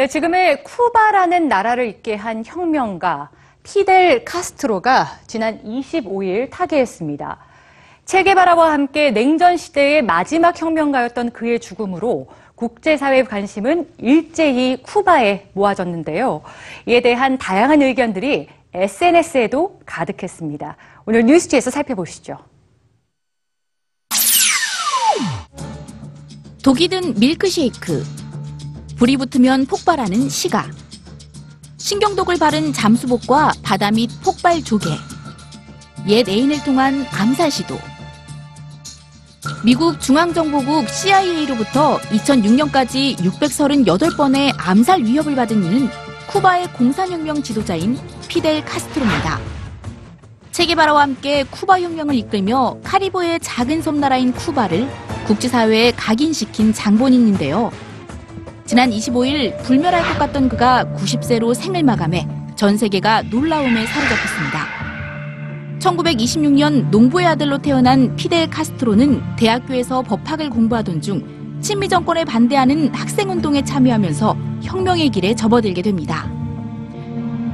네, 지금의 쿠바라는 나라를 있게 한 혁명가 피델 카스트로가 지난 25일 타계했습니다. 체게바라와 함께 냉전 시대의 마지막 혁명가였던 그의 죽음으로 국제사회 관심은 일제히 쿠바에 모아졌는데요. 이에 대한 다양한 의견들이 SNS에도 가득했습니다. 오늘 뉴스지에서 살펴보시죠. 독이 든 밀크쉐이크. 불이 붙으면 폭발하는 시가. 신경독을 바른 잠수복과 바다 및 폭발 조개. 옛 애인을 통한 암살 시도. 미국 중앙정보국 CIA로부터 2006년까지 638번의 암살 위협을 받은 이는 쿠바의 공산혁명 지도자인 피델 카스트로입니다. 체게바라와 함께 쿠바 혁명을 이끌며 카리브의 작은 섬나라인 쿠바를 국제사회에 각인시킨 장본인인데요. 지난 25일 불멸할 것 같던 그가 90세로 생을 마감해 전 세계가 놀라움에 사로잡혔습니다. 1926년 농부의 아들로 태어난 피델 카스트로는 대학교에서 법학을 공부하던 중 친미 정권에 반대하는 학생운동에 참여하면서 혁명의 길에 접어들게 됩니다.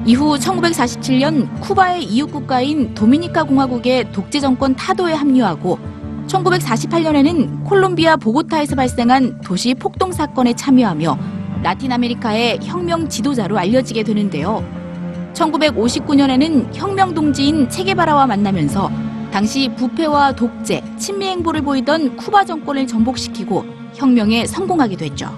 이후 1947년 쿠바의 이웃 국가인 도미니카 공화국의 독재 정권 타도에 합류하고 1948년에는 콜롬비아 보고타에서 발생한 도시 폭동 사건에 참여하며 라틴 아메리카의 혁명 지도자로 알려지게 되는데요. 1959년에는 혁명 동지인 체게바라와 만나면서 당시 부패와 독재, 친미 행보를 보이던 쿠바 정권을 전복시키고 혁명에 성공하게 됐죠.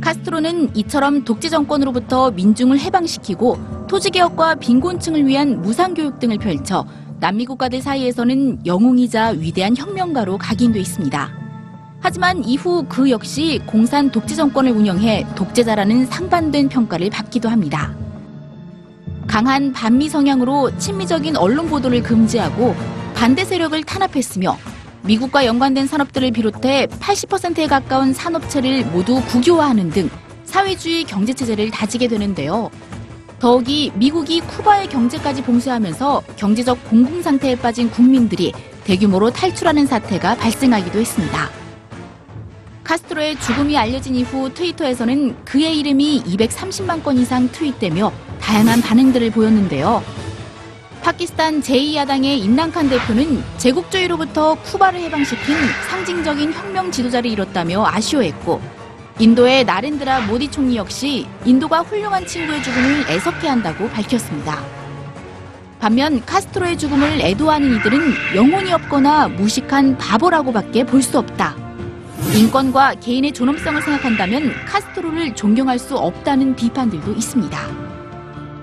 카스트로는 이처럼 독재 정권으로부터 민중을 해방시키고 토지 개혁과 빈곤층을 위한 무상 교육 등을 펼쳐 남미 국가들 사이에서는 영웅이자 위대한 혁명가로 각인돼 있습니다. 하지만 이후 그 역시 공산 독재 정권을 운영해 독재자라는 상반된 평가를 받기도 합니다. 강한 반미 성향으로 친미적인 언론 보도를 금지하고 반대 세력을 탄압했으며 미국과 연관된 산업들을 비롯해 80%에 가까운 산업체를 모두 국유화하는 등 사회주의 경제체제를 다지게 되는데요. 더욱이 미국이 쿠바의 경제까지 봉쇄하면서 경제적 공공 상태에 빠진 국민들이 대규모로 탈출하는 사태가 발생하기도 했습니다. 카스트로의 죽음이 알려진 이후 트위터에서는 그의 이름이 230만 건 이상 트윗되며 다양한 반응들을 보였는데요. 파키스탄 제2야당의 임란칸 대표는 제국주의로부터 쿠바를 해방시킨 상징적인 혁명 지도자를 잃었다며 아쉬워했고 인도의 나렌드라 모디 총리 역시 인도가 훌륭한 친구의 죽음을 애석해 한다고 밝혔습니다. 반면 카스트로의 죽음을 애도하는 이들은 영혼이 없거나 무식한 바보라고밖에 볼 수 없다. 인권과 개인의 존엄성을 생각한다면 카스트로를 존경할 수 없다는 비판들도 있습니다.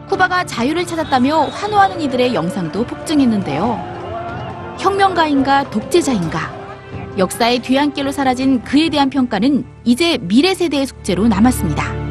쿠바가 자유를 찾았다며 환호하는 이들의 영상도 폭증했는데요. 혁명가인가 독재자인가? 역사의 뒤안길로 사라진 그에 대한 평가는 이제 미래 세대의 숙제로 남았습니다.